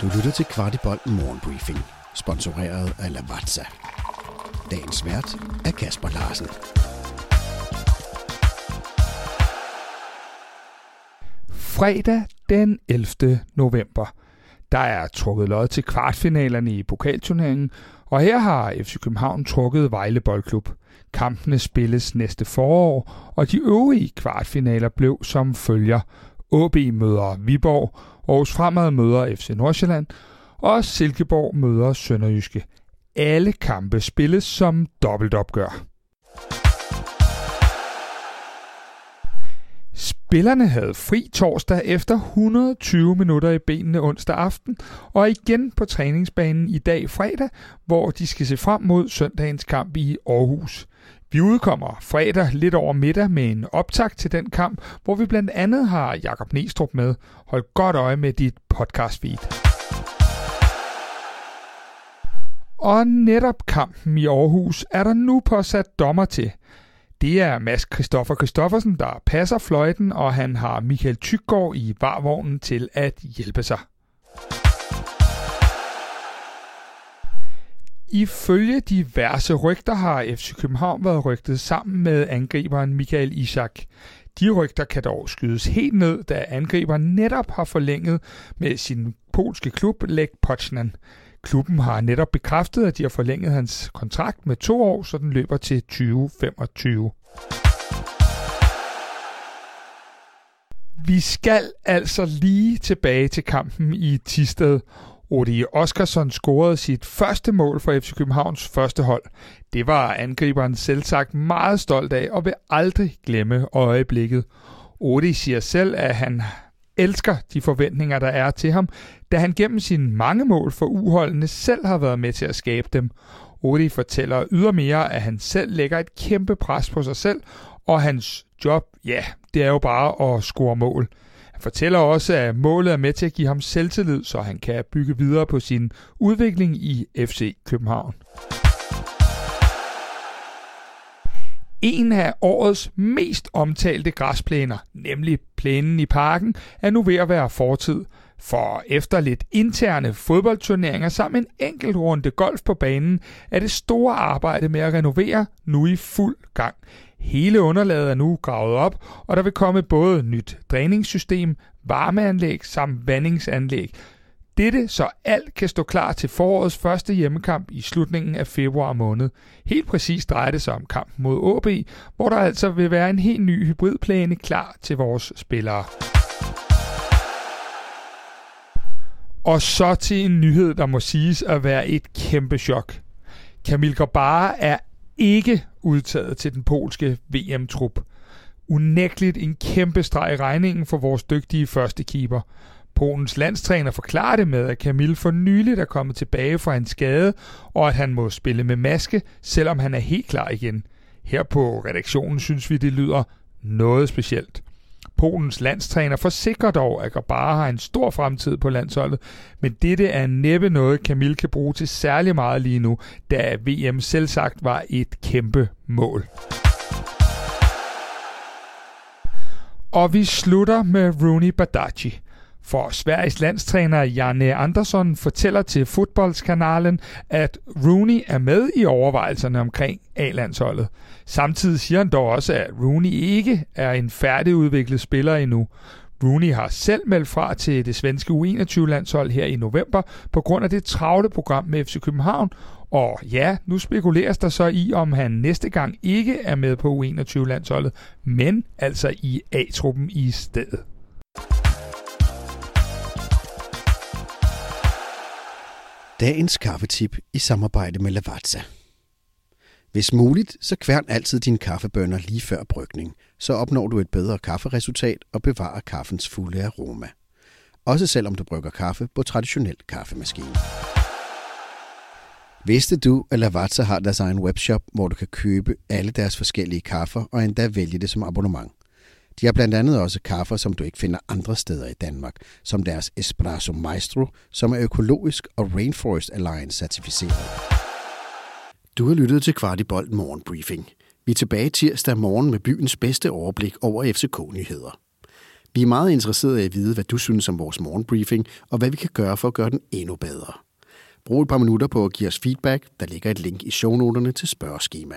Du lytter til Kvartibolt Morgenbriefing, sponsoreret af Lavazza. Dagens vært er Kasper Larsen. Fredag den 11. november. Der er trukket lod til kvartfinalerne i pokalturneringen, og her har FC København trukket Vejle Boldklub. Kampene spilles næste forår, og de øvrige kvartfinaler blev som følger. OB møder Viborg, Aarhus Fremad møder FC Nordsjælland, og Silkeborg møder Sønderjyske. Alle kampe spilles som dobbeltopgør. Spillerne havde fri torsdag efter 120 minutter i benene onsdag aften, og igen på træningsbanen i dag fredag, hvor de skal se frem mod søndagens kamp i Aarhus. Vi udkommer fredag lidt over middag med en optakt til den kamp, hvor vi blandt andet har Jakob Nestrup med. Hold godt øje med dit podcast feed. Og netop kampen i Aarhus er der nu påsat dommer til. Det er Mads Christoffer Christoffersen, der passer fløjten, og han har Michael Tyggaard i varvognen til at hjælpe sig. Ifølge diverse rygter har FC København været rygtet sammen med angriberen Michael Isak. De rygter kan dog skydes helt ned, da angriberen netop har forlænget med sin polske klub Lech Poznan. Klubben har netop bekræftet, at de har forlænget hans kontrakt med to år, så den løber til 2025. Vi skal altså lige tilbage til kampen i Tisted. Odi Oskarsson scorede sit første mål for FC Københavns første hold. Det var angriberen selv sagt meget stolt af og vil aldrig glemme øjeblikket. Odi siger selv, at han elsker de forventninger, der er til ham, da han gennem sine mange mål for uholdene selv har været med til at skabe dem. Odi fortæller ydermere, at han selv lægger et kæmpe pres på sig selv, og hans job, ja, det er jo bare at score mål. Han fortæller også, at målet er med til at give ham selvtillid, så han kan bygge videre på sin udvikling i FC København. En af årets mest omtalte græsplæner, nemlig plænen i parken, er nu ved at være fortid. For efter lidt interne fodboldturneringer sammen en enkelt runde golf på banen, er det store arbejde med at renovere nu i fuld gang. Hele underlaget er nu gravet op, og der vil komme både nyt dræningssystem, varmeanlæg samt vandingsanlæg. Dette så alt kan stå klar til forårets første hjemmekamp i slutningen af februar måned. Helt præcis drejer det sig om kampen mod AB, hvor der altså vil være en helt ny hybridplæne klar til vores spillere. Og så til en nyhed, der må siges at være et kæmpe chok. Kamil Grabara er ikke udtaget til den polske VM-trup. Unægteligt en kæmpe streg i regningen for vores dygtige første keeper. Polens landstræner forklarer det med, at Kamil for nyligt er kommet tilbage fra en skade, og at han må spille med maske, selvom han er helt klar igen. Her på redaktionen synes vi, det lyder noget specielt. Polens landstræner forsikrer dog, at Grabara har en stor fremtid på landsholdet, men dette er næppe noget, Camille kan bruge til særlig meget lige nu, da VM selv sagt var et kæmpe mål. Og vi slutter med Rooney Badaji. For Sveriges landstræner Janne Andersson fortæller til fodboldskanalen, at Rooney er med i overvejelserne omkring A-landsholdet. Samtidig siger han dog også, at Rooney ikke er en færdigudviklet spiller endnu. Rooney har selv meldt fra til det svenske U21-landshold her i november på grund af det travle program med FC København, og ja, nu spekuleres der så i, om han næste gang ikke er med på U21-landsholdet, men altså i A-truppen i stedet. Dagens kaffetip i samarbejde med Lavazza. Hvis muligt, så kværn altid dine kaffebønner lige før brygning, så opnår du et bedre kafferesultat og bevarer kaffens fulde aroma. Også selvom du brygger kaffe på traditionel kaffemaskine. Vidste du, at Lavazza har deres egen webshop, hvor du kan købe alle deres forskellige kaffer og endda vælge det som abonnement? De har blandt andet også kaffer, som du ikke finder andre steder i Danmark, som deres Espresso Maestro, som er økologisk og Rainforest Alliance certificeret. Du har lyttet til Kvartibolt Morgenbriefing. Vi er tilbage tirsdag morgen med byens bedste overblik over FCK-nyheder. Vi er meget interesserede i at vide, hvad du synes om vores morgenbriefing, og hvad vi kan gøre for at gøre den endnu bedre. Brug et par minutter på at give os feedback. Der ligger et link i shownoterne til spørgeskema.